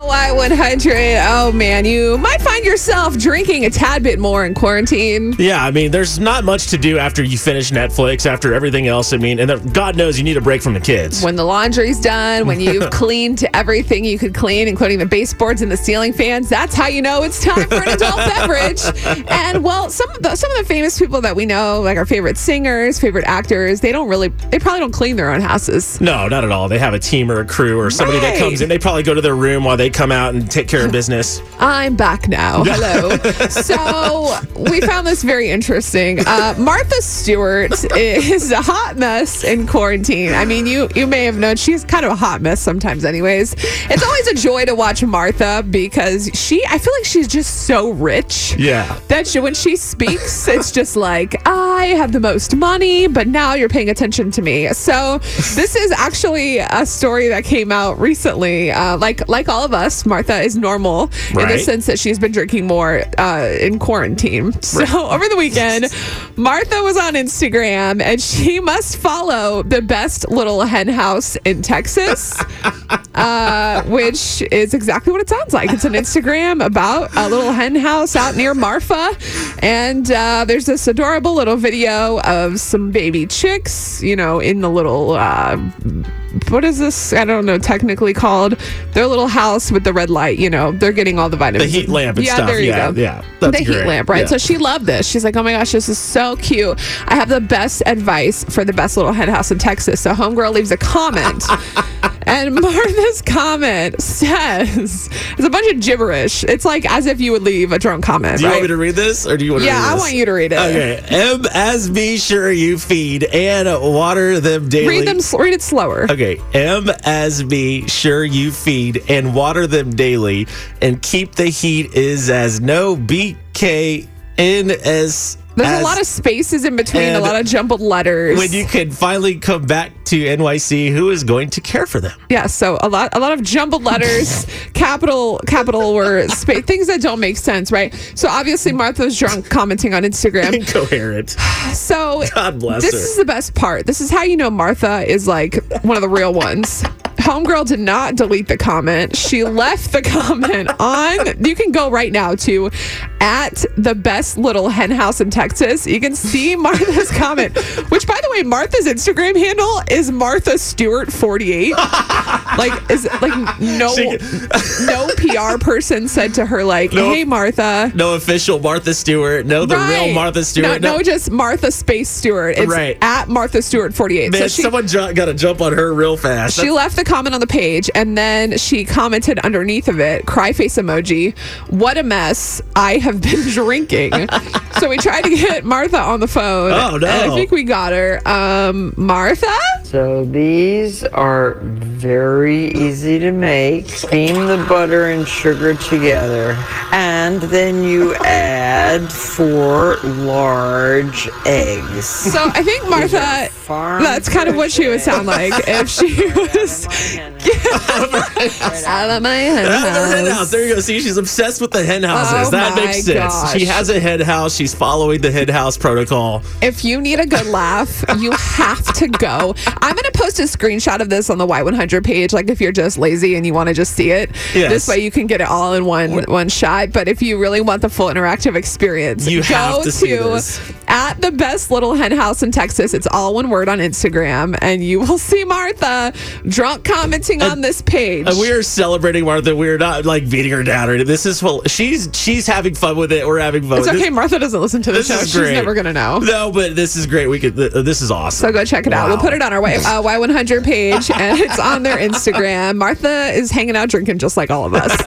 Y100. Oh man, you might find yourself drinking a tad bit more in quarantine. Yeah, I mean, there's not much to do after you finish Netflix, after everything else. I mean, and then God knows you need a break from the kids. When the laundry's done, when you've cleaned everything you could clean, including the baseboards and the ceiling fans, that's how you know it's time for an adult beverage. And well, some of the, some of the famous people that we know, like our favorite singers, favorite actors, they don't really, they probably don't clean their own houses. No, not at all. They have a team or a crew or somebody that comes in. They probably go to their room while they come out and take care of business. I'm back now. Hello. so we found this very interesting. Uh, Martha Stewart is a hot mess in quarantine. I mean, you you may have known she's kind of a hot mess sometimes. Anyways, it's always a joy to watch Martha because she. I feel like she's just so rich. Yeah. That she, when she speaks, it's just like I have the most money, but now you're paying attention to me. So this is actually a story that came out recently. Uh, like like all of us, Martha is normal in the sense that she's been drinking more uh, in quarantine. So over the weekend, Martha was on Instagram and she must follow the best little hen house in Texas uh, which is exactly what it sounds like. It's an Instagram about a little hen house out near Marfa. And uh, there's this adorable little video of some baby chicks, you know, in the little. What is this? I don't know, technically called their little house with the red light. You know, they're getting all the vitamins. The heat lamp and yeah, stuff. there you yeah, go yeah. The great. heat lamp, right? Yeah. So she loved this. She's like, "Oh my gosh, this is so cute. I have the best advice for the best little hen house in Texas." So homegirl leaves a comment, and Martha's comment says, "It's a bunch of gibberish. It's like as if you would leave a drunk comment, do you right?" want me to read this or do you want to read this? yeah, I want you to read it. Okay. M as be sure you feed and water them daily. Read them. Read it slower. Okay. M as be sure you feed and water them daily and keep the heat is as no BK in as There's as a lot of spaces in between, a lot of jumbled letters. when you can finally come back to NYC, who is going to care for them? Yeah, so a lot a lot of jumbled letters, capital capital words, spa- things that don't make sense, right? So obviously Martha's drunk commenting on Instagram. Incoherent. So God bless this her. is the best part. This is how you know Martha is like one of the real ones. Homegirl did not delete the comment. She left the comment on. You can go right now to at the best little hen house in Texas. You can see Martha's comment, which by the way, Martha's Instagram handle is Martha Stewart 48. like is like no no PR person said to her like, No. "Hey Martha, No official Martha Stewart. No, the real Martha Stewart. No, no, just Martha Space Stewart. It's Right. at Martha Stewart 48. Man, so she, someone got to jump on her real fast. she That's- left the comment on the page and then she commented underneath of it, cry face emoji. What a mess. I have been drinking. so we tried to get Martha on the phone. Oh, no. And I think we got her. Um, Martha? So these are very easy to make. Steam the butter and sugar together. And then you add four large eggs. So I think Martha, that's kind of what she would sound like if she was out of my hen Ah, the hen house. house. There you go. See, she's obsessed with the hen houses. Oh that makes sense. gosh. She has a hen house. She's following the hen house protocol. If you need a good laugh, you have to go. I'm going to post a screenshot of this on the Y100 page, like if you're just lazy and you want to just see it. Yes. This way you can get it all in one one shot. But if you really want the full interactive experience, You go have to see this. At the best little hen house in Texas. It's all one word on Instagram, and you will see Martha drunk commenting on this page. And we are celebrating Martha. We're not like beating her down or anything. This is full. She's she's having fun with it. We're having fun. it's okay. This, Martha doesn't listen to the this show. She's never going to know. No, but this is great. We could. th- This is awesome. So go check it out. We'll put it on our uh, Y100 page and it's on their Instagram. Martha is hanging out drinking just like all of us.